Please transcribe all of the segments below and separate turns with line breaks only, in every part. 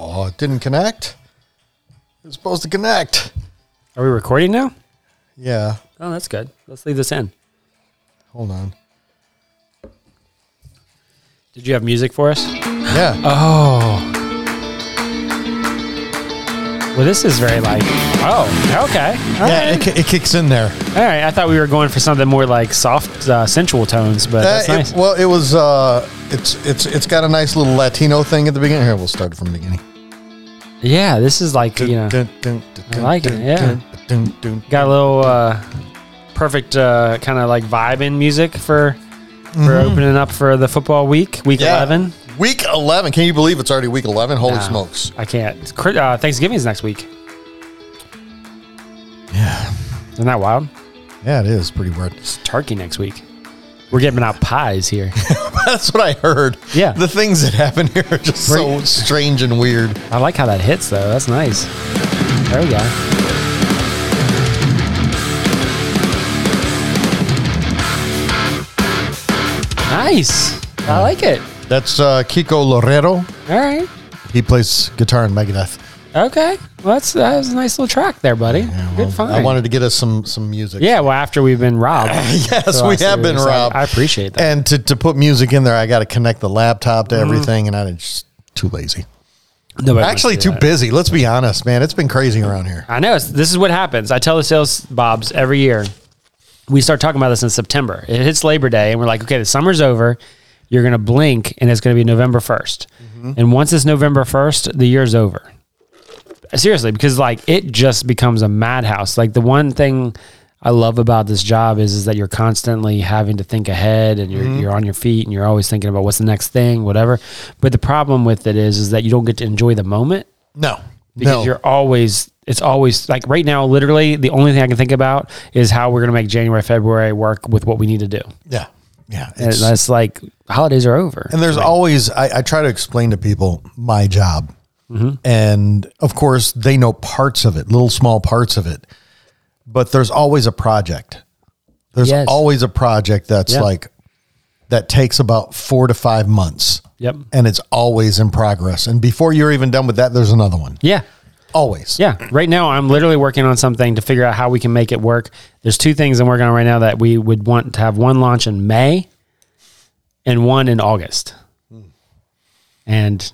Oh, it didn't connect. It's supposed to connect.
Are we recording now?
Yeah.
Oh, that's good. Let's leave this in.
Hold on.
Did you have music for us?
Yeah.
Oh. Well, this is very like. Oh, okay. All
yeah,
right.
it, ki- it kicks in there.
All right. I thought we were going for something more like soft, uh, sensual tones, but
Uh,
that's
it-
nice.
well, it was. Uh, it's it's it's got a nice little Latino thing at the beginning. Here, we'll start from the beginning.
Yeah, this is like you know,
Dun, dun, dun,
I
dun,
like it, yeah.
dun, dun, dun.
got a little uh, perfect uh, kind of like vibe in music for for opening up for the football week, week.
Yeah.
eleven.
Week eleven. Can you believe it's already week eleven? Holy
Wow.
smokes!
I can't. Cri- Uh, Thanksgiving is next week.
Yeah,
Isn't that wild?
yeah, it is pretty weird.
It's turkey next week. We're giving out pies here.
That's what I heard.
Yeah.
the things that happen here are just so
Right.
strange and weird.
I like how that hits though. That's nice. There we go. Nice. I like it.
That's uh, Kiko Loureiro.
All right.
He plays guitar in Megadeth.
Okay. Well, that's that was a nice little track there, buddy.
Yeah,
Good
well,
find.
I wanted to get us some some music.
yeah. Well, after we've been robbed.
yes,
So
we have been robbed.
I appreciate that.
And to, to put music in there, I got to connect the laptop to
Mm-hmm.
everything, and I'm just too lazy.
Nobody
Actually,
to
too
that.
busy. Let's be honest, man. It's been crazy around here.
I know. This is what happens. I tell the sales bobs every year. We start talking about this in September. It hits Labor Day, and we're like, okay, the summer's over. You're going to blink, and it's going to be November 1st. And once it's November 1st, the year's over. Seriously, because like it just becomes a madhouse. Like the one thing I love about this job is, is that you're constantly having to think ahead and you're, mm-hmm. you're on your feet and you're always thinking about what's the next thing, whatever. But the problem with it is, is that you don't get to enjoy the moment
No,
because
no.
you're always it's always like right now literally the only thing i can think about is how we're going to make january february work with what we need to do
yeah, yeah.
and
It's,
that's like holidays are over
and there's always I, I try to explain to people my job,
Mm-hmm.
and of course they know parts of it, little small parts of it, but there's always a project. There's
Yes.
always a project that's like that takes about four to five months.
Yep.
and it's always in progress. And before you're even done with that, there's another one.
yeah
Always.
yeah right now i'm literally working on something to figure out how we can make it work there's two things i'm working on right now that we would want to have one launch in may and one in august and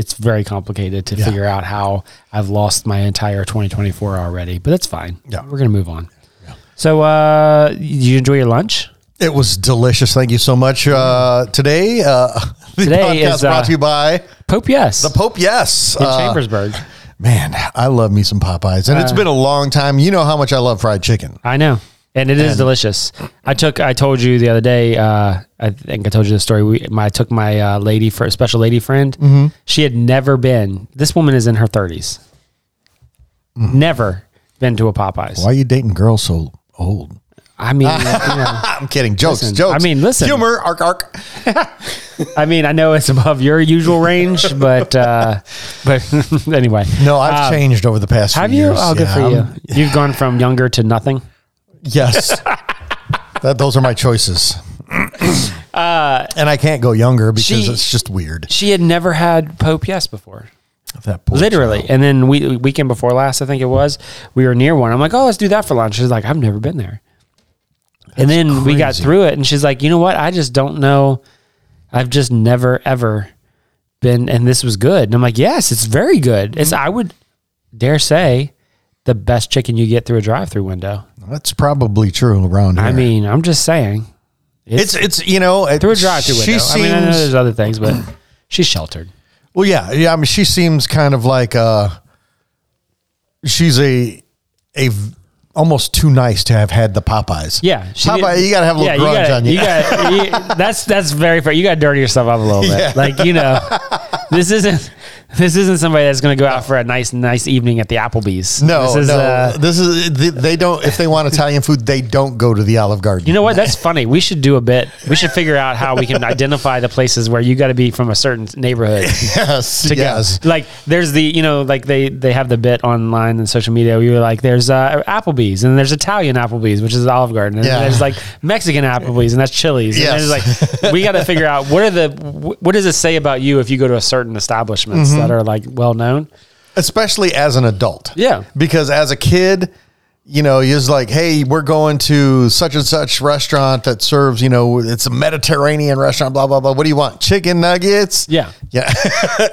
it's very complicated to
Yeah.
figure out how i've lost my entire 2024 already but that's fine
Yeah.
we're gonna move on Yeah. so uh did you enjoy your lunch
It was delicious. Thank you so much. Uh, today, uh, the
Today
podcast
is,
brought
uh,
to you by
Pope, yes.
the Pope. Yes,
in
Uh,
Chambersburg.
man, I love me some Popeyes, and
Uh,
it's been a long time. You know how much I love fried chicken.
I know. And it is delicious. I took, I told you the other day, uh, I think I told you the story. We, my, I took my uh, lady for a special lady friend.
Mm-hmm.
She had never been, this woman is in her 30s. Never been to a Popeyes.
Why are you dating girls so old?
I mean, you know,
I'm kidding. Jokes,
Listen,
jokes.
I mean, listen.
humor. Arc, arc.
I mean, I know it's above your usual range, but, uh, but anyway.
No, I've
Uh,
changed over the past.
Have you?
Years.
Oh, good
Yeah,
for you.
I'm-
You've gone from younger to nothing.
Yes, that those are my choices. and I can't go younger because
Uh, she-
it's just weird.
She had never had Popeyes before.
That
Literally.
child.
And then we weekend before last, I think it was, we were near one. I'm like, oh, let's do that for lunch. She's like, I've never been there. and then we got through it, and she's like, you know what? I just don't know. I've just never ever been, and this was good. And I'm like, yes, it's very good. It's I would dare say the best chicken you get through a drive-through window.
That's probably true around here.
I mean, I'm just saying
it's it's you know it,
through a drive-through
she
window. I mean, I know there's other things, but she's sheltered.
Well, yeah, yeah. I mean, she seems kind of like uh, she's a a almost too nice to have had the Popeyes.
Yeah,
Popeye,
did-
you gotta have a little
you
grudge
gotta-
on you.
got you, that's that's very fair. You got to dirty yourself up a little bit.
Yeah.
Like you know, this isn't this isn't somebody that's going to go out for a nice nice evening at the Applebee's.
no,
this is,
no.
uh,
this is they, they don't. If they want Italian food, they don't go to the Olive Garden.
you know what? That's funny. We should do a bit. We should figure out how we can identify the places where you got to be from a certain neighborhood.
yes,
to go.
yes.
Like there's the you know like they they have the bit online and social media. where You're like there's uh, Applebee's and there's Italian Applebee's, which is Olive Garden, and
Yeah.
there's like Mexican Applebee's, and that's Chili's. And
Yes.
like we got to figure out what are the what does it say about you if you go to a certain establishments? That are like well known.
especially as an adult.
Yeah.
Because as a kid, you know, you're just like, hey, we're going to such and such restaurant that serves, you know, it's a Mediterranean restaurant, blah, blah, blah. What do you want? Chicken nuggets?
Yeah.
Yeah.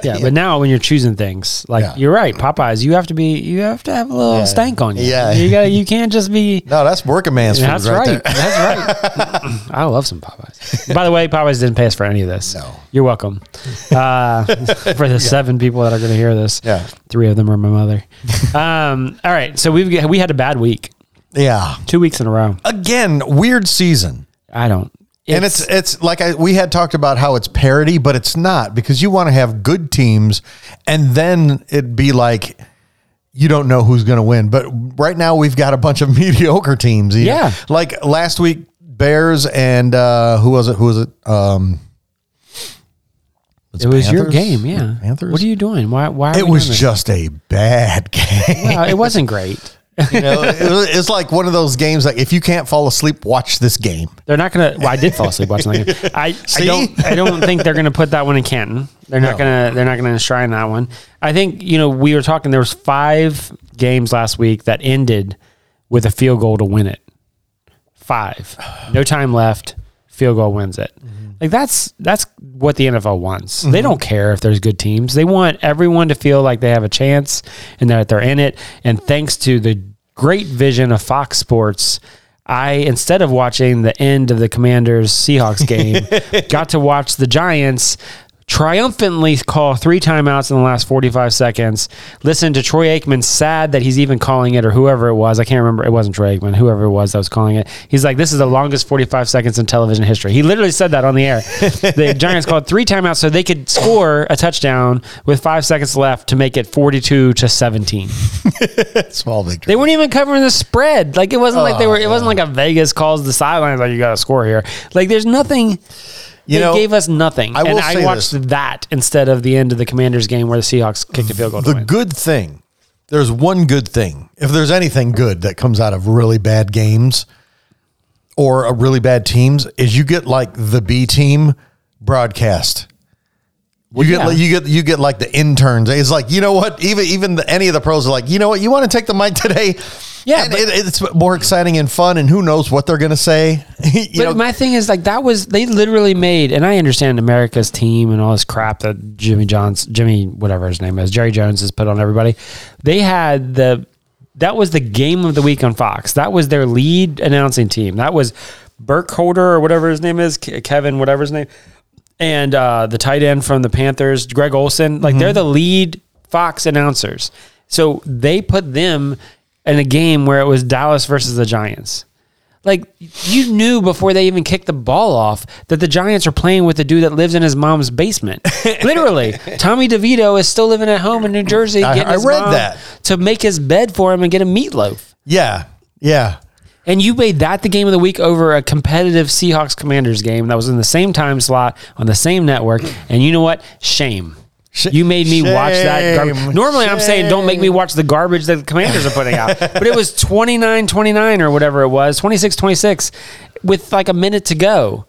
Yeah, but now when you're choosing things, like
Yeah.
you're right, Popeyes, you have to be, you have to have a little
Yeah.
stank on you.
Yeah.
you got, you can't just be.
no, that's working man's food
That's
right,
right. That's right. I love some Popeyes. By the way, Popeyes didn't pay us for any of this.
No.
You're welcome. Uh, for the seven people that are going to hear this,
Yeah.
Three of them are my mother. Um, all right, so we've we had a bad week,
Yeah.
two weeks in a row.
Again, weird season.
I don't.
and it's it's like I, we had talked about how it's parity, but it's not because you want to have good teams, and then it'd be like you don't know who's going to win. But right now we've got a bunch of mediocre teams. You know,
Yeah.
like last week Bears and uh, who was it? Who was it? Um,
it was your game, yeah.
Panthers?
What are you doing? Why? Why? Are
it was
doing this?
just a bad game.
Well, it wasn't great.
you know, it was, it's like one of those games. Like if you can't fall asleep, watch this game.
They're not gonna. Well, I did fall asleep watching that game. I, I
See?
don't. I don't think they're gonna put that one in Canton. They're not
No.
gonna. They're not gonna enshrine that one. I think you know we were talking. There was five games last week that ended with a field goal to win it. Five. No time left. Field goal wins it. Mm-hmm. Like that's that's what the NFL wants. They mm-hmm. don't care if there's good teams. They want everyone to feel like they have a chance and that they're in it. And thanks to the great vision of Fox Sports, I instead of watching the end of the Commanders Seahawks game, got to watch the Giants triumphantly call three timeouts in the last 45 seconds. Listen to Troy Aikman sad that he's even calling it or whoever it was. I can't remember. It wasn't Troy Aikman, whoever it was that was calling it. He's like, this is the longest 45 seconds in television history. He literally said that on the air. the Giants called three timeouts so they could score a touchdown with five seconds left to make it 42 to 17.
Small victory.
They weren't even covering the spread. Like it wasn't like they
Oh,
were. It wasn't like a Vegas calls the sidelines like you got to score here. Like there's nothing.
You
they
know,
gave us nothing,
I
and I watched
this.
that instead of the end of the Commanders game where the Seahawks kicked a field goal.
the good thing there's one good thing if there's anything good that comes out of really bad games or a really bad teams is you get like the b team broadcast you get
yeah.
like you get you get like the interns it's like you know what even even the, any of the pros are like you know what you want to take the mic today
Yeah,
and
but-
it, it's more exciting and fun and who knows what they're gonna say you
But
know
my thing is like that was they literally made, and I understand America's team and all this crap that Jimmy John's Jimmy whatever his name is Jerry Jones has put on everybody. They had the that was the game of the week on Fox. That was their lead announcing team. That was Burke Holder or whatever his name is, Kevin whatever his name, and uh, the tight end from the Panthers, Greg Olsen. Like they're the lead Fox announcers. So they put them in a game where it was Dallas versus the Giants. Like you knew before they even kicked the ball off that the Giants are playing with the dude that lives in his mom's basement. Literally, Tommy DeVito is still living at home in New Jersey.
I- I read that.
to make his bed for him and get a meatloaf.
yeah yeah
And you made that the game of the week over a competitive Seahawks Commanders game that was in the same time slot on the same network. And you know what? Shame. You made me watch that. Gar-
Shame.
Normally, I'm saying don't make me watch the garbage that the commanders are putting out. But it was 29 29 or whatever it was, 26 26, with like a minute to go.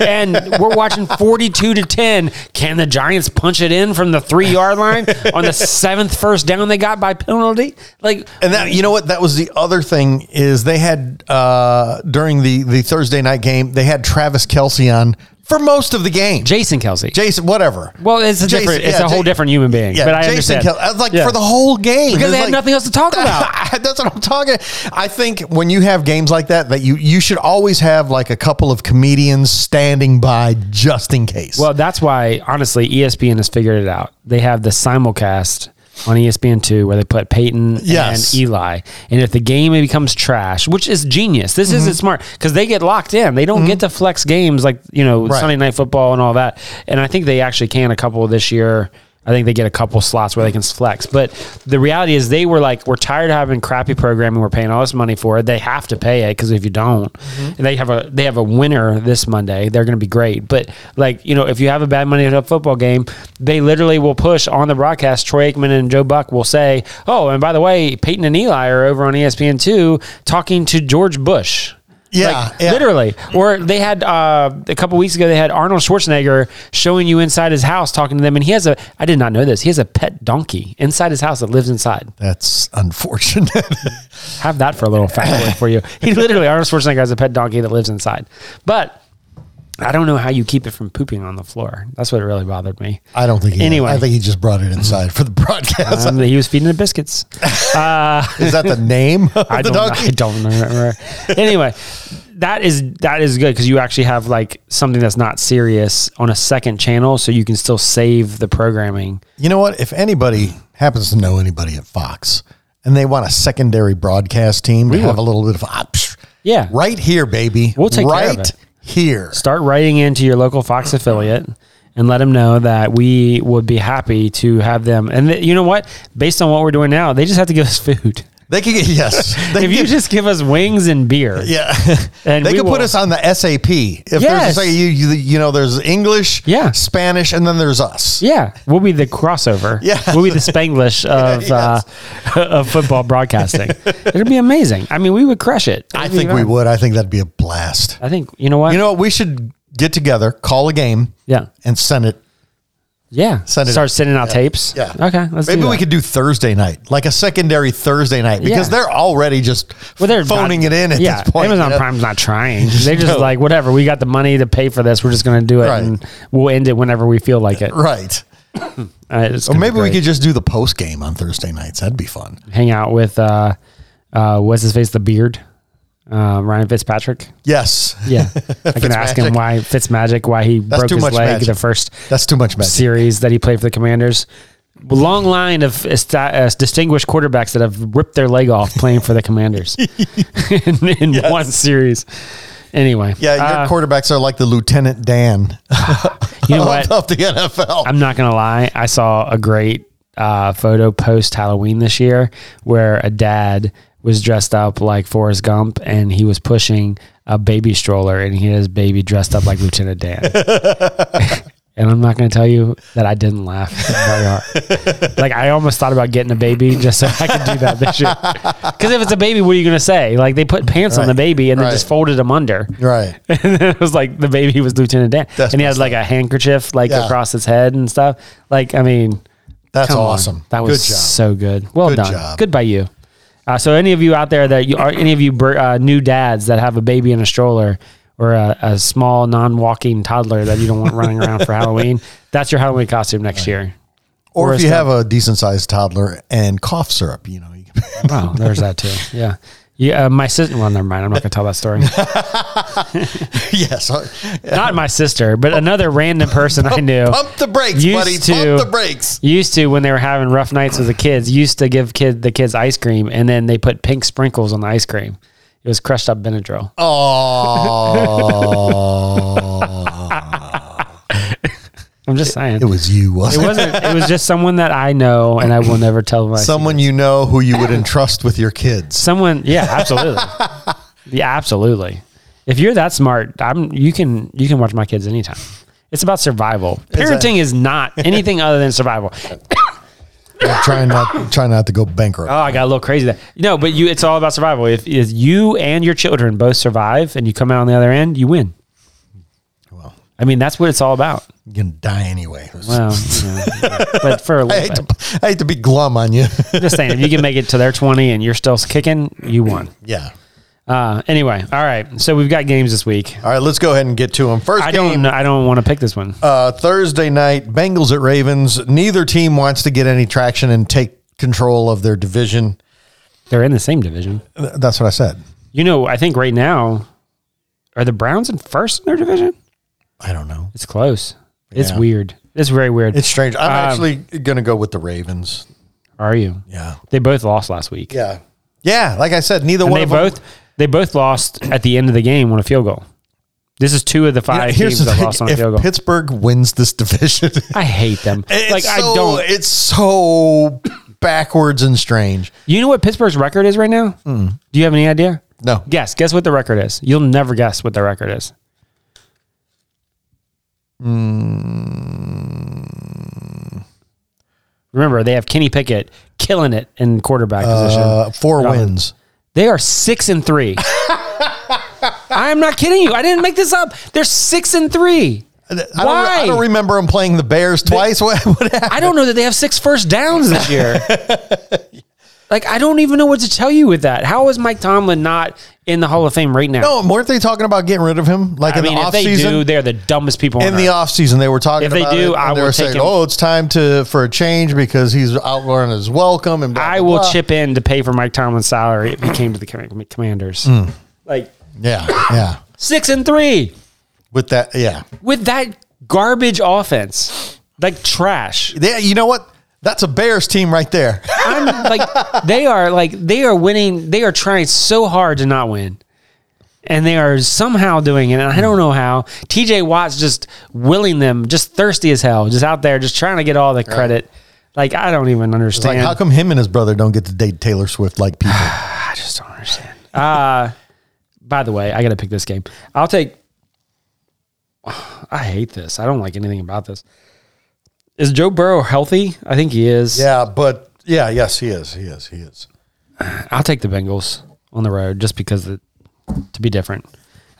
and we're watching 42 to 10. Can the Giants punch it in from the three yard line on the seventh first down they got by penalty? Like,
And that you know what that was the other thing is they had uh during the the Thursday night game they had Travis Kelce on for most of the game.
Jason Kelce.
Jason, whatever.
Well, it's a
Jason-
different. It's
yeah,
a whole different human being.
Yeah,
but I
Jason
understand.
Kelce. I uh, was like
Yeah.
for the whole game
Because they had
like-
nothing else to talk about.
That's what I'm talking. I think when you have games like that, that you you should always have like a couple of comedians standing by just in case.
Well, that's why honestly, ESPN has figured it out. They have the simulcast on E ESPN two where they put Peyton
Yes.
and Eli, and if the game becomes trash, which is genius, this isn't
Mm-hmm.
smart because they get locked in. They don't get to flex games like you know
Right.
Sunday night football and all that. And I think they actually can a couple this year. I think they get a couple slots where they can flex. But the reality is, they were like, we're tired of having crappy programming. We're paying all this money for it. They have to pay it because if you don't, and they have a they have a winner this Monday, they're going to be great. But like you know, if you have a bad money Monday night football game, they literally will push on the broadcast. Troy Aikman and Joe Buck will say, "Oh, and by the way, Peyton and Eli are over on ESPN two talking to George Bush."
Yeah,
Like,
yeah.
literally. Or they had uh, a couple weeks ago they had Arnold Schwarzenegger showing you inside his house talking to them, and he has a I did not know this. He has a pet donkey inside his house that lives inside.
That's unfortunate.
Have that for a little fact for you. He literally Arnold Schwarzenegger has a pet donkey that lives inside, but. I don't know how you keep it from pooping on the floor. That's what really bothered me.
I don't think. He,
Anyway.
I think he just brought it inside for the broadcast.
Um, he was feeding it biscuits.
Is that the name of
I
the
don't,
donkey?
I don't remember. anyway, that is that is good because you actually have like something that's not serious on a second channel, so you can still save the programming.
You know what? If anybody happens to know anybody at Fox and they want a secondary broadcast team to have a little bit of ah, psh,
Yeah.
right here, baby.
We'll take care of it.
Here.
Start writing into your local Fox affiliate and let them know that we would be happy to have them. And th- you know what? Based on what we're doing now, they just have to give us food.
They could get yes. They
If you
could-
just give us wings and beer,
yeah,
And
they could put us on the SAP. If
Yes.
there's a, you, you you know there's English,
Yeah.
Spanish, and then there's us.
Yeah, we'll be the crossover.
Yeah.
we'll be the Spanglish of
Yes.
uh, of football broadcasting. It'll be amazing. I mean, we would crush it.
I
It'd be
think we would. I think that'd be a blast.
I think you know what?
You know what? We should get together, call a game,
yeah,
and send it.
Yeah.
Send it
Start sending out tapes.
Yeah.
Okay. Let's
Maybe
do
we
that.
could do Thursday night, like a secondary Thursday night, because
Yeah.
they're already just
Well, they're
phoning
not-
it in at
yeah,
this point.
Amazon
you know?
Prime's not trying. They just
No.
like whatever. We got the money to pay for this. We're just going to do it,
Right.
and we'll end it whenever we feel like it.
Right.
Uh, it's
Or
gonna be
maybe we
great.
could just do the post game on Thursday nights. That'd be fun.
hang out with uh, uh, what's his face, the beard, uh, Ryan Fitzpatrick.
Yes.
Yeah, I can ask him why Fitzmagic, why he broke
too
his leg
magic.
the first
That's too much magic.
series that he played for the Commanders. Long line of uh, distinguished quarterbacks that have ripped their leg off playing for the Commanders in, in
Yes.
one series. Anyway,
Yeah, your
uh,
quarterbacks are like the Lieutenant Dan
you know what?
of the NFL.
I'm not gonna lie. I saw a great uh, photo post Halloween this year where a dad was dressed up like Forrest Gump and he was pushing a baby stroller and he had his baby dressed up like Lieutenant Dan. and I'm not gonna tell you that I didn't laugh very hard. like I almost thought about getting a baby just so I could do that this year. Because if it's a baby, what are you gonna say? Like they put pants on the baby and then
Right.
just folded them under.
right.
and then it was like the baby was Lieutenant Dan,
That's
and he had like a handkerchief like
Yeah.
across his head and stuff. Like, I mean,
That's
come on.
awesome.
That was
good
so good. Well
Good
done.
job.
Good by you. Uh, so, any of you out there that you are any of you uh, new dads that have a baby in a stroller or a, a small non-walking toddler that you don't want running around for Halloween, that's your Halloween costume next year.
or if you
Gump.
have a decent sized toddler and cough syrup, you know. You can,
Wow, there's that too. Yeah. Yeah, uh, my sister. Well, never mind. I'm not gonna tell that story.
yes.
Not my sister, but another random person I knew.
Pump the brakes,
Used
buddy.
to-
Pump the brakes.
used to when they were having rough nights with the kids used to give kid the kids ice cream and then they put pink sprinkles on the ice cream it was crushed up benadryl
Oh.
i'm just saying
it was you,
it
wasn't it?
wasn't it was just someone that i know and i will never tell my
Someone you know who you would entrust with your kids.
someone yeah absolutely yeah absolutely if you're that smart i'm you can you can watch my kids anytime it's about survival parenting is not anything other than survival
I'm trying not trying not to go bankrupt.
Oh, I got a little crazy there. No, but you it's all about survival. If, if you and your children both survive and you come out on the other end, you win. I mean, that's what it's all about.
you're gonna die anyway.
Well, but for a little
hate,
bit.
to, I hate to be glum on you.
Just saying, if you can make it to their 20 and you're still kicking, you won.
yeah.
Uh, anyway, all right. So we've got games this week.
All right, let's go ahead and get to them. First
I
game,
don't. I don't want to pick this one.
uh, Thursday night, Bengals at Ravens. Neither team wants to get any traction and take control of their division.
They're in the same division.
That's what I said.
You know, I think right now, are the Browns in first in their division?
I don't know.
It's close. It's
Yeah.
weird. It's very weird.
It's strange. I'm
Um,
actually gonna go with the Ravens.
are you?
Yeah.
They both lost last week.
Yeah. Yeah. Like I said, neither
And
one
they
of them-
both they both lost at the end of the game on a field goal. This is two of the
You know,
five
here's
teams
the
that lost on a
If
field goal.
Pittsburgh wins this division,
I hate them.
it's
like I
so-
don't.
It's so backwards and strange.
You know what Pittsburgh's record is right now?
Hmm.
Do you have any idea?
No.
Guess. Guess what the record is. You'll never guess what the record is. Remember, they have Kenny Pickett killing it in quarterback position.
Uh, four
Robin.
wins.
They are six and three. I am not kidding you. I didn't make this up. They're six and three.
I don't,
Why?
I don't remember them playing the Bears twice. What, what happened?
I don't know that they have six first downs this year. like I don't even know what to tell you with that. How is Mike Tomlin not in the Hall of Fame right now?
No, weren't they talking about getting rid of him? Like
I
in
mean,
the
if they do,
season.
they're the dumbest people
In
on
the
earth.
off season, they were talking
If they
about
do,
it,
I
and they
will
were
take
saying,
him.
"Oh, it's time to for a change because he's outrun his welcome." And blah,
I
blah,
will
blah.
chip in to pay for Mike Tomlin's salary if he came to the Com- Commanders.
Hmm.
Like
Yeah, yeah.
six and three
With that, yeah,
with that garbage offense, like trash.
yeah. You know what? That's a Bears team right there.
I'm like they are like they are winning. They are trying so hard to not win, and they are somehow doing it. And I don't know how. T.J. Watt's just willing them, just thirsty as hell, just out there, just trying to get all the credit. Like I don't even
It's
understand.
like, how come him and his brother don't get to date Taylor Swift like people?
I just don't understand. Uh by the way, I got to pick this game. I'll take. I hate this. I don't like anything about this. Is Joe Burrow healthy? I think he is.
yeah, but yeah, yes, he is. He is. He is.
I'll take the Bengals on the road just because it, to be different.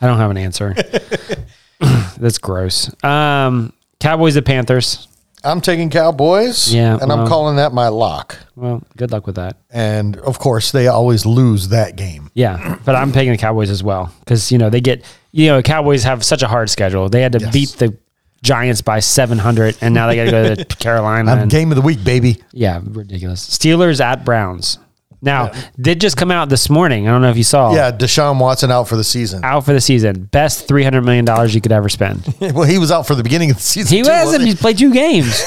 I don't have an answer. That's gross. Um, Cowboys at Panthers.
I'm taking Cowboys.
Yeah,
and I'm calling that my lock.
Well, good luck with that.
And of course, they always lose that game.
Yeah, but I'm picking the Cowboys as well because you know they get you know Cowboys have such a hard schedule. They had to
Yes.
beat the Giants by 700, and now they got to go to Carolina.
I'm
and-
game of the week, baby.
yeah, ridiculous. Steelers at Browns. Now did just come out this morning. I don't know if you saw.
Yeah, Deshaun Watson out for the season.
Out for the season, best three hundred million dollars you could ever spend.
well, he was out for the beginning of the season.
He
too,
hasn't.
wasn't he?
He's played two games.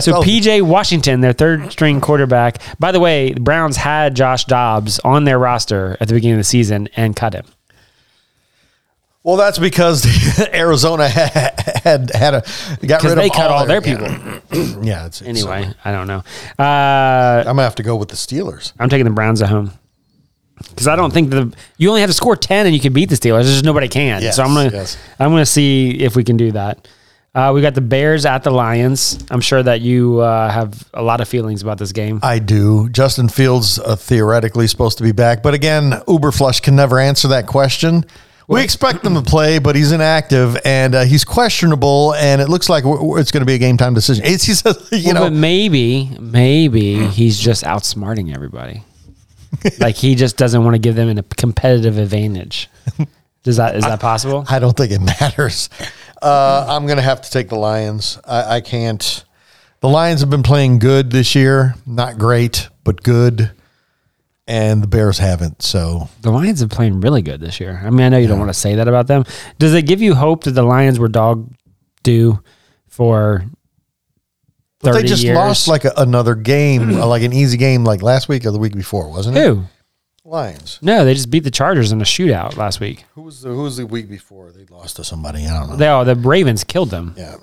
so PJ Washington, their third string quarterback. By the way, the Browns had Josh Dobbs on their roster at the beginning of the season and cut him.
Well, that's because Arizona had had, had a got rid
they
of
cut all their people.
Yeah. It's, it's-
Anyway, I don't know. Uh,
I'm gonna have to go with the Steelers.
I'm taking the Browns at home because I don't think the you only have to score ten and you can beat the Steelers. There's just nobody can.
Yes,
so I'm gonna
yes.
I'm gonna see if we can do that. Uh, we got the Bears at the Lions. I'm sure that you uh, have a lot of feelings about this game.
I do. Justin Fields uh, theoretically supposed to be back, but again, Eberflus can never answer that question. We expect him to play, but he's inactive and uh, he's questionable, and it looks like it's going to be a game time decision. It's, he says, you
Well,
know,
but maybe, maybe he's just outsmarting everybody. like he just doesn't want to give them a competitive advantage. Does that is that possible?
I don't think it matters. Uh, I'm going to have to take the Lions. I, I can't. The Lions have been playing good this year, not great, but good, and the Bears haven't. So
The Lions have playing really good this year. I mean, I know you don't want to say that about them. Does it give you hope that the Lions were dog due for
But they just
years?
lost like a, another game, uh, like an easy game, like last week or the week before, wasn't it?
who?
Lions.
No, they just beat the Chargers in a shootout last week.
Who was the Who was the week before? They lost to somebody. I don't know.
They oh, the Ravens killed them.
yeah,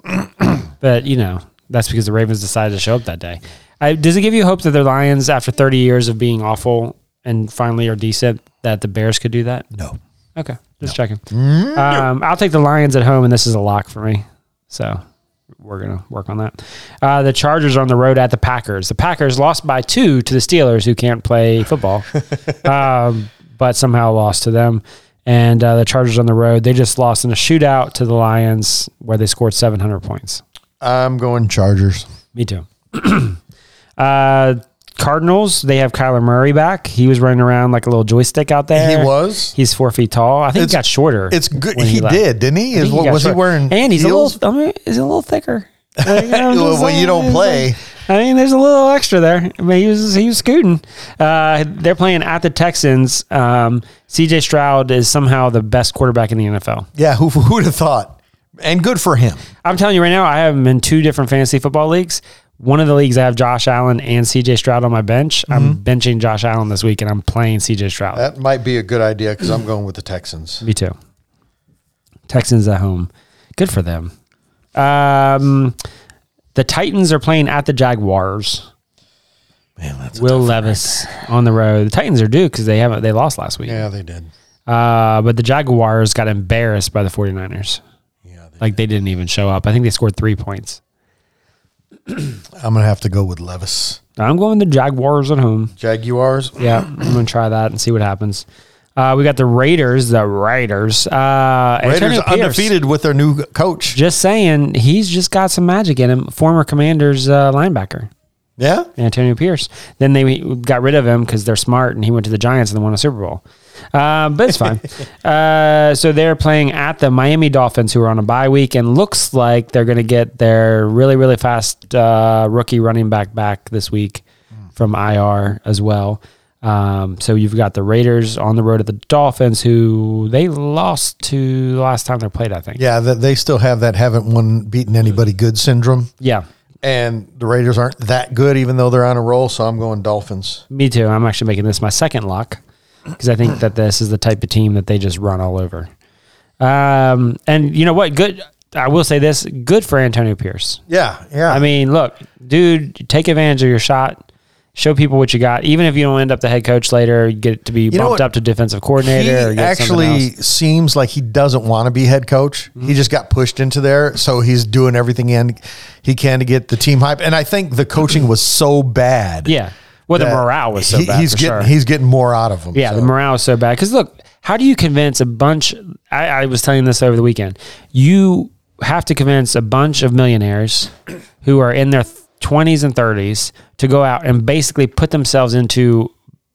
But you know, that's because the Ravens decided to show up that day. I, does it give you hope that the Lions, after 30 years of being awful and finally are decent, that the Bears could do that?
no.
Okay, just checking. Um, I'll take the Lions at home, and this is a lock for me. So we're gonna work on that. Uh, the Chargers are on the road at the Packers. The Packers lost by two to the Steelers, who can't play football, um, but somehow lost to them. And uh, the Chargers on the road, they just lost in a shootout to the Lions, where they scored 700 points.
I'm going Chargers.
Me too. uh, Cardinals, they have Kyler Murray back. He was running around like a little joystick out there.
He was.
He's four feet tall. I think
It's-
he got shorter.
It's good.
when
He, did, didn't he? Is
got
was he wearing?
And he's
heels?
a little. I mean, he's a little thicker. Like, you know
Well,
saying?
you don't play.
like- I mean, there's a little extra there. I mean, he was he was scooting. Uh, they're playing at the Texans. Um, C.J. Stroud is somehow the best quarterback in the NFL.
Yeah, who who would have thought? And good for him.
I'm telling you right now, I have him in two different fantasy football leagues. One of the leagues I have Josh Allen and CJ Stroud on my bench. I'm
Mm-hmm.
benching Josh Allen this week and I'm playing CJ Stroud.
That might be a good idea because I'm going with the Texans.
Me too. Texans at home. Good for them. Um, the Titans are playing at the Jaguars.
Man, that's
Will Levis on the road. The Titans are due because they haven't they lost last week.
Yeah, they did.
Uh, but the Jaguars got embarrassed by the 49ers.
Yeah, they,
Like they didn't even show up. I think they scored three points.
I'm gonna have to go with Levis.
I'm going the Jaguars at home.
Jaguars.
Yeah, I'm gonna try that and see what happens. Uh, we got the Raiders, the Raiders. Uh,
Raiders
Antonio Pierce.
undefeated with their new coach.
Just saying, he's just got some magic in him. Former Commanders uh, linebacker.
Yeah.
Antonio Pierce. Then they got rid of him because they're smart, and he went to the Giants and they won a Super Bowl. Uh, but it's fine. uh, so they're playing at the Miami Dolphins, who are on a bye week, and looks like they're going to get their really, really fast uh, rookie running back back this week from IR as well. Um, so you've got the Raiders on the road to the Dolphins, who they lost to the last time they played, I think.
Yeah, they still have that haven't won beaten anybody good syndrome.
Yeah.
And the Raiders aren't that good, even though they're on a roll. So I'm going Dolphins.
Me too. I'm actually making this my second lock because I think that this is the type of team that they just run all over. Um, and you know what? Good. I will say this: good for Antonio Pierce.
Yeah, yeah.
I mean, look, dude, take advantage of your shot. Show people what you got. Even if you don't end up the head coach later, you get to be
know
bumped up to defensive coordinator. or
he
get
actually
else.
seems like he doesn't want to be head coach.
Mm-hmm.
He just got pushed into there, so he's doing everything he can to get the team hype. And I think the coaching was so bad.
yeah. Well, the morale was so
he-
bad.
He's
for
getting
sure.
he's getting more out of them.
Yeah, the morale is so bad. Because look, how do you convince a bunch? I, I was telling this over the weekend. You have to convince a bunch of millionaires who are in their twenties and thirties to go out and basically put themselves into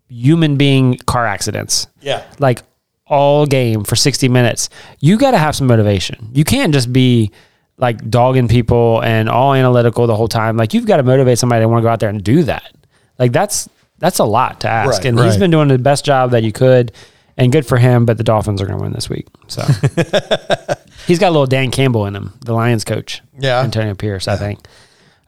human being car accidents.
Yeah.
like all game for sixty minutes. You got to have some motivation. You can't just be like dogging people and all analytical the whole time. Like you've got to motivate somebody to want to go out there and do that. Like that's that's a lot to ask.
Right,
and he's been doing the best job that you could, and good for him. But the Dolphins are going to win this week. So he's got a little Dan Campbell in him, the Lions coach.
Yeah.
Antonio Pierce, I think.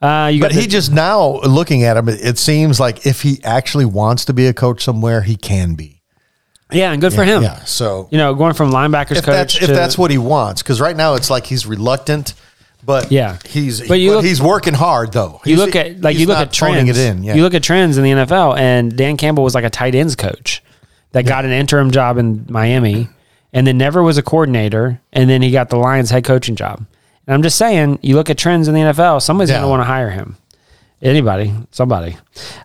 Uh, you
But
the-
he just now looking at him, it- seems like if he actually wants to be a coach somewhere, he can be.
yeah, and good for him.
Yeah. So
You know, going from linebackers
if
coach
that's
to
if that's what he wants, because right now it's like he's reluctant, but
Yeah.
he's
But you
but
look-
he's working hard though.
you look at like you look at trends.
it in. Yeah.
You look at trends in the NFL, and Dan Campbell was like a tight ends coach that got an interim job in Miami, and then never was a coordinator, and then he got the Lions head coaching job. And I'm just saying, you look at trends in the NFL, somebody's going to want to hire him. Anybody, somebody.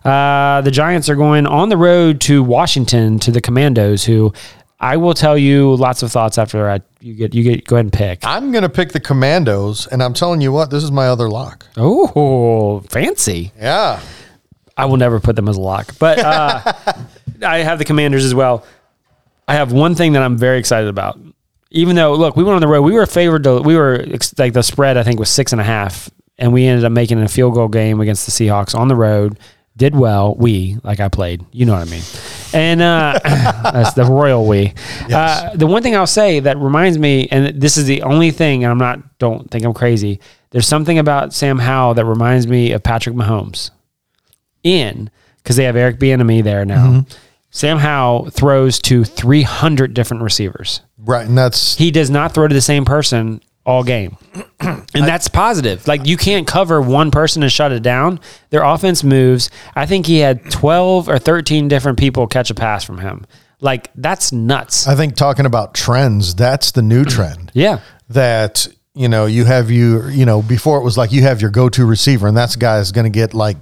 Uh, the Giants are going on the road to Washington to the Commandos, who I will tell you lots of thoughts after I, you get you get go ahead and pick.
I'm gonna pick the Commandos, and I'm telling you what, this is my other lock.
Oh, fancy!
Yeah.
I will never put them as a lock, but uh, I have the Commanders as well. I have one thing that I'm very excited about. Even though, look, we went on the road, we were favored to, we were like the spread, I think was six and a half, and we ended up making a field goal game against the Seahawks on the road. Did well, we like I played, you know what I mean, and uh, that's the royal we. Uh, the one thing I'll say that reminds me, and this is the only thing, and I'm not, don't think I'm crazy. There's something about Sam Howell that reminds me of Patrick Mahomes in because they have Eric Bieniemy there now. Sam Howell throws to 300 different receivers.
Right. And that's
He does not throw to the same person all game. and that's positive. Like you can't cover one person and shut it down. Their offense moves. I think he had 12 or 13 different people catch a pass from him. Like that's nuts.
I think talking about trends, that's the new trend.
Yeah.
That, you know, you have you, you know, before it was like you have your go to receiver, and that's guy is gonna get like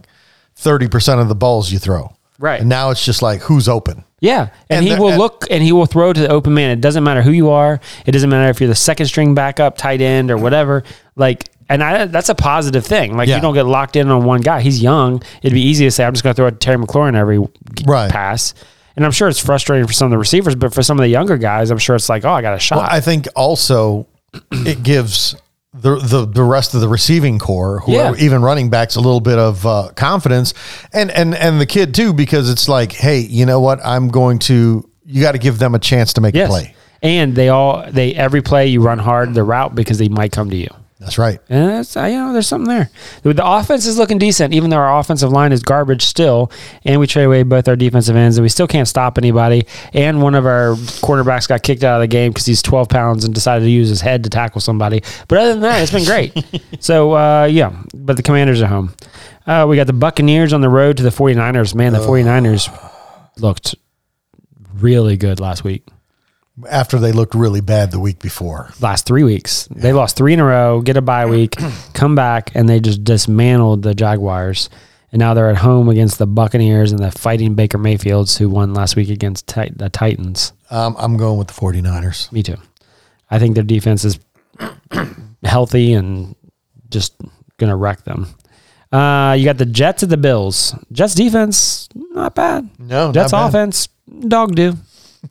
thirty percent of the balls you throw.
Right.
And now it's just like who's open.
Yeah, and,
And
he
the-
will
and-
look and he will throw to the open man. It doesn't matter who you are. It doesn't matter if you're the second string backup, tight end, or whatever. Like, and I, that's a positive thing. Like,
Yeah.
you don't get locked in on one guy. He's young. It'd be easy to say, I'm just going to throw it to Terry McLaurin every
Right.
pass. And I'm sure it's frustrating for some of the receivers, but for some of the younger guys, I'm sure it's like, oh, I got a shot.
Well, I think also it gives the, the the rest of the receiving corps, who
Yeah.
are even running backs, a little bit of uh, confidence, and and and the kid too, because it's like, hey, you know what? I'm going to. You got to give them a chance to make
yes.
a play.
And they all, they every play you run hard the route because they might come to you.
That's right.
And that's, uh, you know, there's something there. The, offense is looking decent, even though our offensive line is garbage still. And we trade away both our defensive ends, and we still can't stop anybody. And one of our quarterbacks got kicked out of the game because he's 12 pounds and decided to use his head to tackle somebody. But other than that, it's been great. so, uh, yeah, but the Commanders are home. Uh, we got the Buccaneers on the road to the 49ers. Man, the 49ers looked really good last week.
After they looked really bad the week before.
last three weeks. They lost three in a row, get a bye week, come back, and they just dismantled the Jaguars. And now they're at home against the Buccaneers and the fighting Baker Mayfields, who won last week against tit- the Titans.
Um, I'm going with the 49ers.
Me too. I think their defense is healthy and just gonna wreck them. Uh, you got the Jets at the Bills. Jets defense not bad.
No,
Jets
bad.
offense dog do.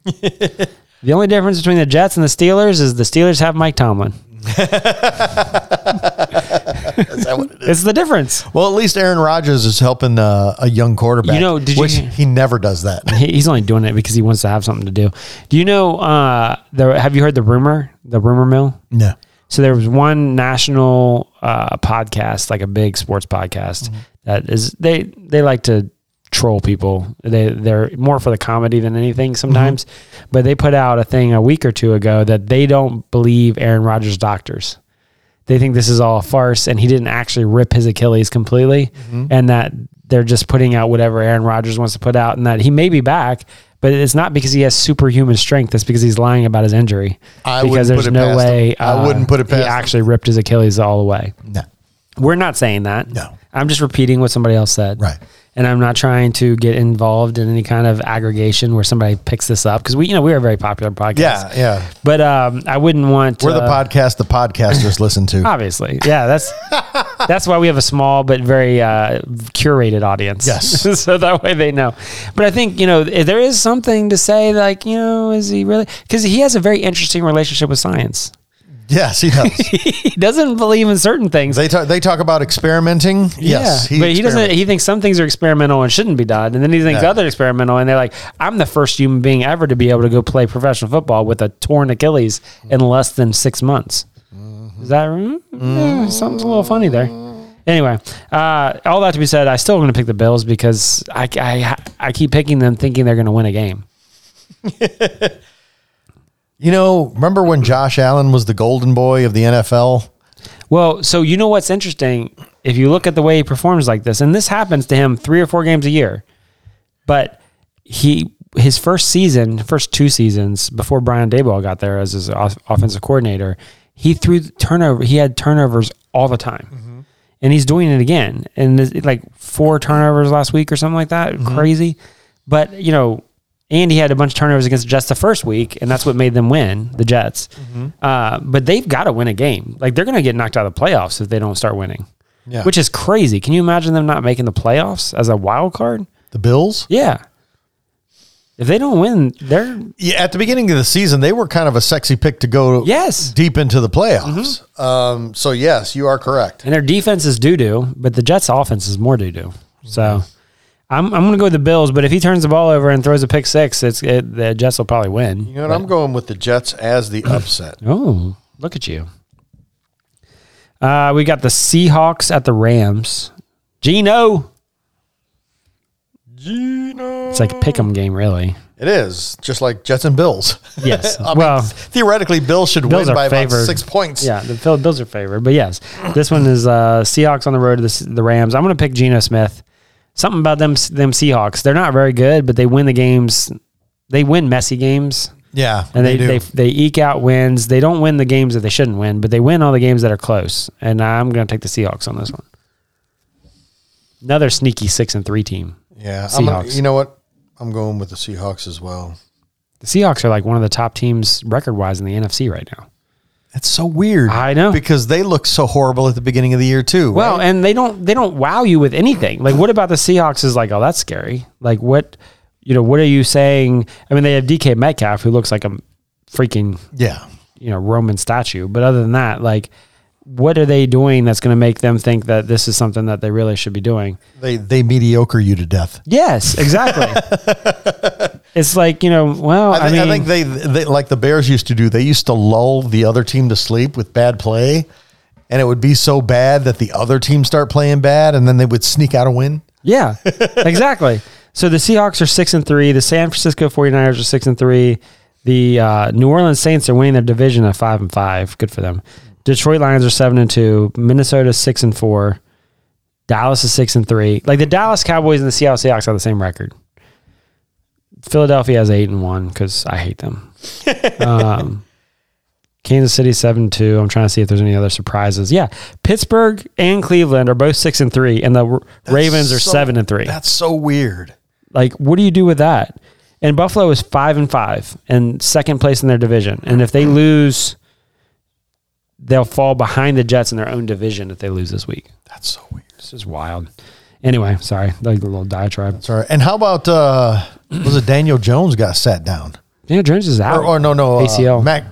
the only difference between the Jets and the Steelers is the Steelers have Mike Tomlin.
Is that what it is?
It's the difference.
Well, at least Aaron Rodgers is helping uh, a young quarterback.
You know, did you-
which he never does that.
He- He's only doing it because he wants to have something to do. Do you know? Uh, the have you heard the rumor? The rumor mill.
No.
So there was one national uh, podcast, like a big sports podcast, that is they they like to troll people. They they're more for the comedy than anything mm-hmm. sometimes. But they put out a thing a week or two ago that they don't believe Aaron Rodgers' doctors. They think this is all a farce, and he didn't actually rip his Achilles completely, mm-hmm. and that they're just putting out whatever Aaron Rodgers wants to put out, and that he may be back. But it's not because he has superhuman strength. It's because he's lying about his injury.
I
because there's no way
I uh, wouldn't put it
he
past him.
actually ripped his Achilles all the way.
No.
We're not saying that.
No.
I'm just repeating what somebody else said.
Right.
And I'm not trying to get involved in any kind of aggregation where somebody picks this up because we, you know, we're a very popular podcast.
Yeah, yeah.
But um, I wouldn't want.
We're the
uh,
podcast the podcasters listen to.
Obviously, yeah. That's that's why we have a small but very uh, curated audience.
Yes.
so that way they know. But I think you know if there is something to say. Like you know, is he really? Because he has a very interesting relationship with science.
Yes, he does.
he doesn't believe in certain things.
they talk. They talk about experimenting. Yes,
yeah, but he doesn't. He thinks some things are experimental and shouldn't be done, and then he thinks
Yeah.
other experimental, and they're like, "I'm the first human being ever to be able to go play professional football with a torn Achilles in less than six months." Is that mm, yeah, something's a little funny there? Anyway, uh, all that to be said, I still going to pick the Bills because I, I I keep picking them thinking they're going to win a game.
You know, remember when Josh Allen was the golden boy of the NFL?
Well, so you know what's interesting? If you look at the way he performs like this, and this happens to him three or four games a year, but he his first season, first two seasons before Brian Daboll got there as his off- offensive coordinator, he threw turnover. He had turnovers all the time, mm-hmm. and he's doing it again. And like four turnovers last week or something like that, mm-hmm. crazy. But you know, and he had a bunch of turnovers against the Jets the first week, and that's what made them win the Jets. Uh, but they've got to win a game. Like they're going to get knocked out of the playoffs if they don't start winning,
Yeah.
which is crazy. Can you imagine them not making the playoffs as a wild card?
The Bills?
Yeah. If they don't win, they're
Yeah, at the beginning of the season, they were kind of a sexy pick to go
yes,
deep into the playoffs. Um, so yes, you are correct.
and their defense is doo doo, but the Jets' offense is more doo doo. So. I'm, I'm going to go with the Bills, but if he turns the ball over and throws a pick six, it's it, the Jets will probably win.
You know what? I'm going with the Jets as the upset.
Oh, look at you. Uh, we got the Seahawks at the Rams. Geno.
Geno.
It's like a pick 'em game, really.
It is just like Jets and Bills.
Yes. Well,
mean, theoretically, Bills should
Bills
win by
favored.
about six points.
yeah, the Bills are favored, but yes, this one is uh, Seahawks on the road to the, the Rams. I'm going to pick Geno Smith. Something about them them Seahawks. They're not very good, but they win the games. They win messy games.
yeah,
and they,
do.
they, they eke out wins. They don't win the games that they shouldn't win, but they win all the games that are close. And I'm going to take the Seahawks on this one. Another sneaky six and three team.
yeah.
Seahawks.
you know what? I'm going with the Seahawks as well.
The Seahawks are like one of the top teams record wise in the NFC right now.
It's so weird.
I know.
because they look so horrible at the beginning of the year too.
Well,
right?
and they don't they don't wow you with anything. Like what about the Seahawks is like, oh, that's scary. Like what you know, what are you saying? I mean, they have DK Metcalf who looks like a freaking
yeah,
you know Roman statue. But other than that, like, what are they doing that's going to make them think that this is something that they really should be doing?
they they mediocre you to death.
Yes, exactly. it's like you know, well, I,
I, think,
mean,
I think they, they like the Bears used to do. They used to lull the other team to sleep with bad play, and it would be so bad that the other team start playing bad, and then they would sneak out a win.
yeah, exactly. So the Seahawks are six and three. The San Francisco 49ers are six and three. The uh, New Orleans Saints are winning their division at five and five. Good for them. Detroit Lions are seven and two. Minnesota six and four. Dallas is six and three. Like the Dallas Cowboys and the Seattle Seahawks have the same record. Philadelphia has eight and one because I hate them. um, Kansas City seven and two. I'm trying to see if there's any other surprises. Yeah, Pittsburgh and Cleveland are both six and three, and the R- Ravens are
so-
seven and three.
That's so weird.
Like, what do you do with that? And Buffalo is five and five and second place in their division. And if they lose, they'll fall behind the Jets in their own division if they lose this week.
That's so weird.
This is wild. Anyway, sorry, like a little diatribe.
Sorry. And how about uh was it Daniel Jones got sat down?
Daniel Jones is out.
Or, or no, no, uh,
ACL.
Mac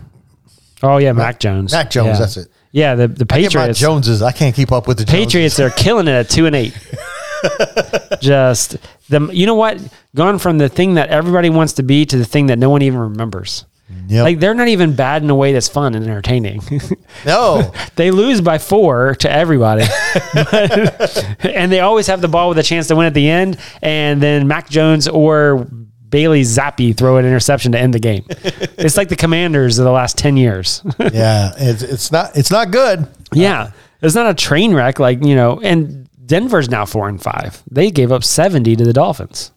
oh yeah, Mac Jones.
Mac Jones,
Yeah.
that's it.
Yeah, the the
I get my
Patriots.
Joneses. I can't keep up with the Joneses.
Patriots are killing it at two and eight. Just the you know what? Gone from the thing that everybody wants to be to the thing that no one even remembers.
Yep.
Like they're not even bad in a way that's fun and entertaining.
no.
they lose by four to everybody, But- and they always have the ball with a chance to win at the end. And then Mac Jones or Bailey Zappe throw an interception to end the game. it's like the Commanders of the last ten years.
yeah, it's it's not it's not good.
Yeah. It's not a train wreck like, you know, and Denver's now four and five. They gave up 70 to the Dolphins.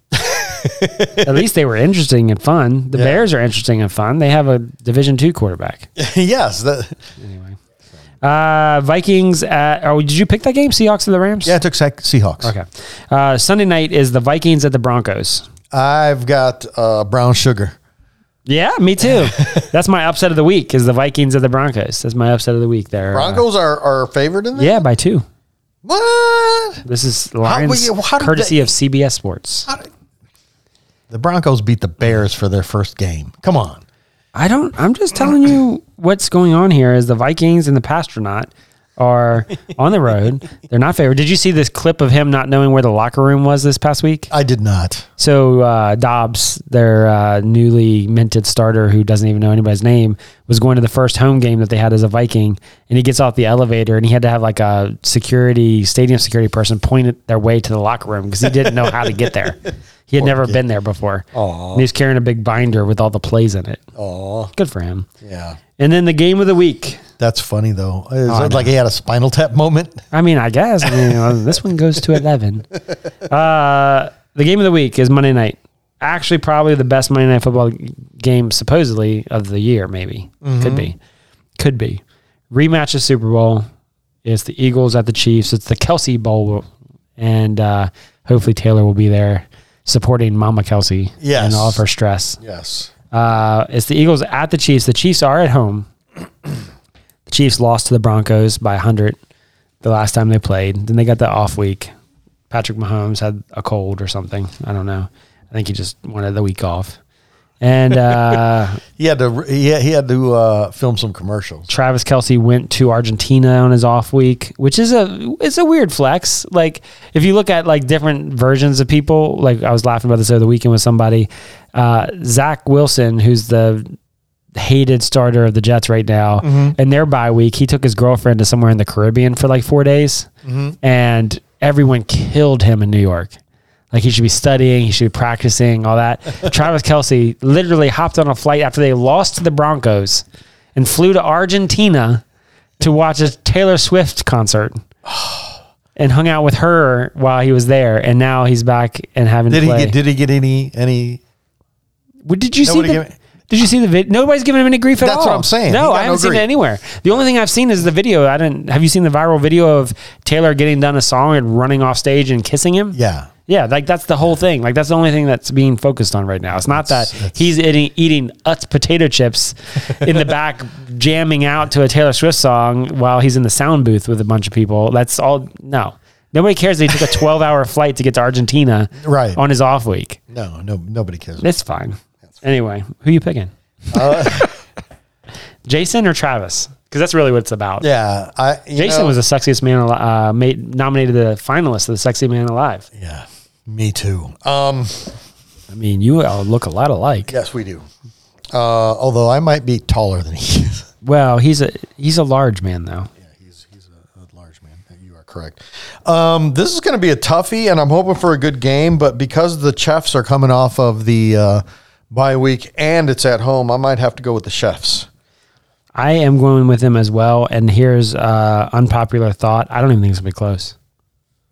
At least they were interesting and fun. The
Yeah.
Bears are interesting and fun. They have a Division two quarterback.
yes. The,
Anyway. Uh, Vikings at, oh, did you pick that game? Seahawks or the Rams?
yeah, I took Seahawks.
Okay. Uh, Sunday night is the Vikings at the Broncos.
I've got uh, brown sugar.
Yeah, me too. That's my upset of the week is the Vikings at the Broncos. That's my upset of the week there.
Broncos are are favored in this.
yeah, by two.
What?
This is Lions
you- how
courtesy
they-
of CBS Sports.
The Broncos beat the Bears for their first game. Come on.
I don't. I'm just telling you what's going on here. Is the Vikings and the Passtronaut are on the road. They're not favored. Did you see this clip of him not knowing where the locker room was this past week?
I did not.
So uh, Dobbs, their uh, newly minted starter, who doesn't even know anybody's name, was going to the first home game that they had as a Viking, and he gets off the elevator, and he had to have like a security stadium security person point their way to the locker room because he didn't know how to get there. He had never been there before.
Aw.
And he was carrying a big binder with all the plays in it.
Oh,
Good for him.
yeah.
And then the game of the week.
That's funny though. Is
Oh,
it like he had a spinal tap moment?
I mean, I guess. I mean, this one goes to 11. Uh, the game of the week is Monday night. Actually, probably the best Monday night football game, supposedly, of the year, maybe. Could be. Could be. Rematch of Super Bowl. It's the Eagles at the Chiefs. It's the Kelce Bowl. And uh, hopefully, Taylor will be there supporting Mama Kelce
Yes.
and all of her stress.
Yes.
Uh, it's the Eagles at the Chiefs. The Chiefs are at home. the Chiefs lost to the Broncos by 100 the last time they played. Then they got the off week. Patrick Mahomes had a cold or something. I don't know. I think he just wanted the week off. And uh,
He had to. He had, he had to uh, film some commercials.
Travis Kelce went to Argentina on his off week, which is a it's a weird flex. Like if you look at like different versions of people, like I was laughing about this over the weekend with somebody, uh, Zach Wilson, who's the hated starter of the Jets right now, and their bye week, he took his girlfriend to somewhere in the Caribbean for like four days, and everyone killed him in New York. Like he should be studying, he should be practicing, all that. Travis Kelce literally hopped on a flight after they lost to the Broncos and flew to Argentina to watch a Taylor Swift concert and hung out with her while he was there. And now he's back and having
Did
to
he get? Did he get any? Any?
Well, did you see the?
gave-
Did you see the video? Nobody's giving him any grief at
That's
all.
That's what I'm saying.
No, I haven't
no
seen
grief.
it anywhere. The only thing I've seen is the video. I didn't. Have you seen the viral video of Taylor getting done a song and running off stage and kissing him?
Yeah.
Yeah, like that's the whole thing. Like that's the only thing that's being focused on right now. It's not that
That's-
he's eating, eating Utz potato chips in the back, jamming out to a Taylor Swift song while he's in the sound booth with a bunch of people. That's all. No, nobody cares that he took a twelve-hour flight to get to Argentina
Right.
on his off week.
No. No. Nobody cares.
It's fine. Anyway, who you picking?
Uh,
Jason or Travis? Because that's really what it's about.
yeah. I. you
Jason
know-
was the sexiest man, uh, made nominated the finalist of the Sexy Man Alive.
Yeah. Me too. Um.
I mean, you all look a lot alike.
Yes, we do. Uh, although I might be taller than he is.
Well, he's a he's a large man though.
Yeah, he's he's a, a large man. You are correct. Um, this is going to be a toughie, and I'm hoping for a good game. But because the chefs are coming off of the uh, bye week and it's at home, I might have to go with the chefs.
I am going with him as well. And here's uh, unpopular thought: I don't even think it's gonna be close.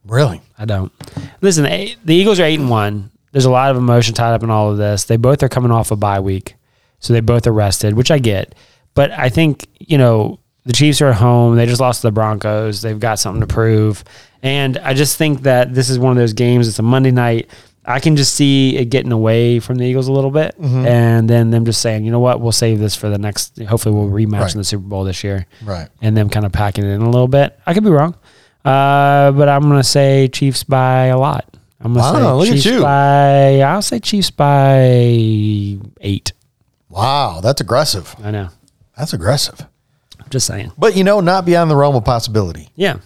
Really?
I don't. Listen, eh, the Eagles are eight and one. There's a lot of emotion tied up in all of this. They both are coming off a bye week, so they both are rested, which I get. But I think you know the Chiefs are at home. They just lost to the Broncos. They've got something to prove, and I just think that this is one of those games. It's a Monday night. I can just see it getting away from the Eagles a little bit,
Mm-hmm.
and then them just saying, you know what, we'll save this for the next. Hopefully, we'll rematch
Right.
in the Super Bowl this year,
Right.
and them kind of packing it in a little bit. I could be wrong, uh, but I'm gonna say Chiefs by a lot. I'm gonna
Wow, look
say Chiefs by. I'll say Chiefs by eight.
Wow, that's aggressive.
I know.
That's aggressive.
I'm just saying.
But you know, not beyond the realm of possibility.
Yeah,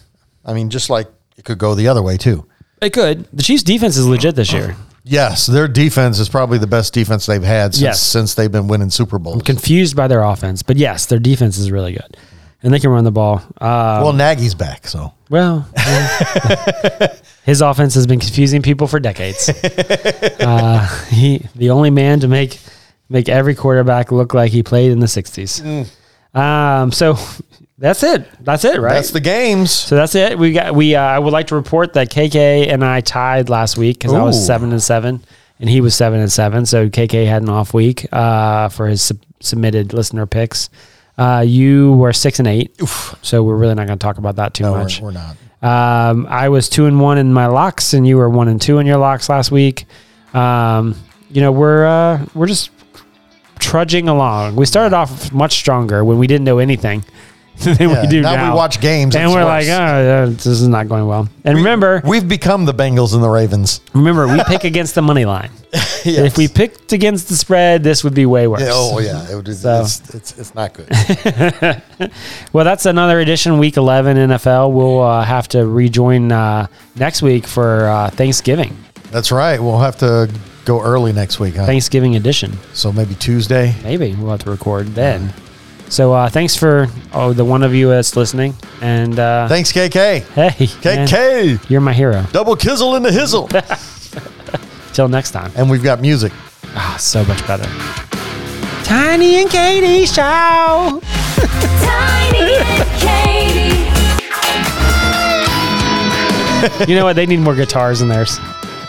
I mean, just like it could go the other way too.
it could. The Chiefs' defense is legit this year.
Yes, their defense is probably the best defense they've had since
Yes.
since they've been winning Super Bowls.
Confused by their offense, but yes, their defense is really good, and they can run the ball. Uh,
well, Nagy's back, so
Well, yeah. his offense has been confusing people for decades. Uh, he, the only man to make make every quarterback look like he played in the '60s. Um, so that's it. That's it, right?
that's the games.
so that's it. We got. We. Uh, I would like to report that KK and I tied last week because I was seven and seven, and he was seven and seven. So KK had an off week uh, for his sub- submitted listener picks. Uh, you were six and eight, so we're really not going to talk about that too
No, we're,
much.
we're not.
Um, I was two and one in my locks, and you were one and two in your locks last week. Um, you know, we're uh, we're just trudging along. We started off much stronger when we didn't know anything than
Yeah,
we do
now
now.
we watch games,
and we're
worse.
like, oh, yeah, this is not going well. And remember,
We've become the Bengals and the Ravens.
remember, we pick against the money line. If we picked against the spread, this would be way worse.
Yeah, oh yeah, it would,
So-
it's, it's it's not good.
Well, that's another edition, Week 11 NFL. We'll uh, have to rejoin uh, next week for uh, Thanksgiving.
That's right. We'll have to go early next week, huh?
Thanksgiving edition.
So maybe Tuesday.
Maybe we'll have to record then. So uh, thanks for oh the one of you that's listening, and uh,
Thanks, KK.
hey, man,
KK.
you're my hero.
Double kizzle in the hizzle.
Till next time.
and we've got music.
Ah, so much better. Tiny and Katie show.
Tiny and Katie.
You know what? They need more guitars in theirs.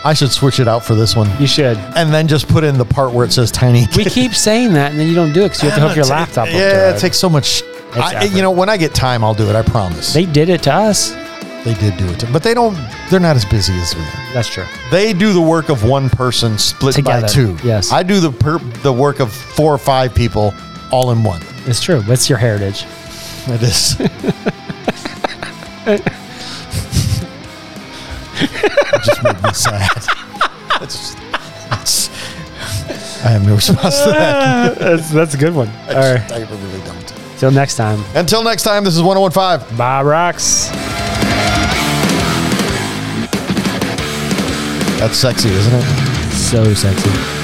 I should switch it out for this one.
You should.
And then just put in the part where it says tiny.
We keep saying that, and then you don't do it because you have to hook your laptop. up
Yeah,
it.
it takes so much. I,
effort.
you know, when I get time, I'll do it. I promise.
They did it to us.
They did do it, to, but they don't. They're not as busy as we are.
That's true.
They do the work of one person split by two.
yes.
I do the per, the work of four or five people all in one.
It's true. What's your heritage?
It is. just made me sad. It's, it's, I have no response to that.
that's, that's a good one. All right.
I really don't.
Till next time.
Until next time, this is 1015.
Bye, rocks.
That's sexy, isn't it?
So sexy.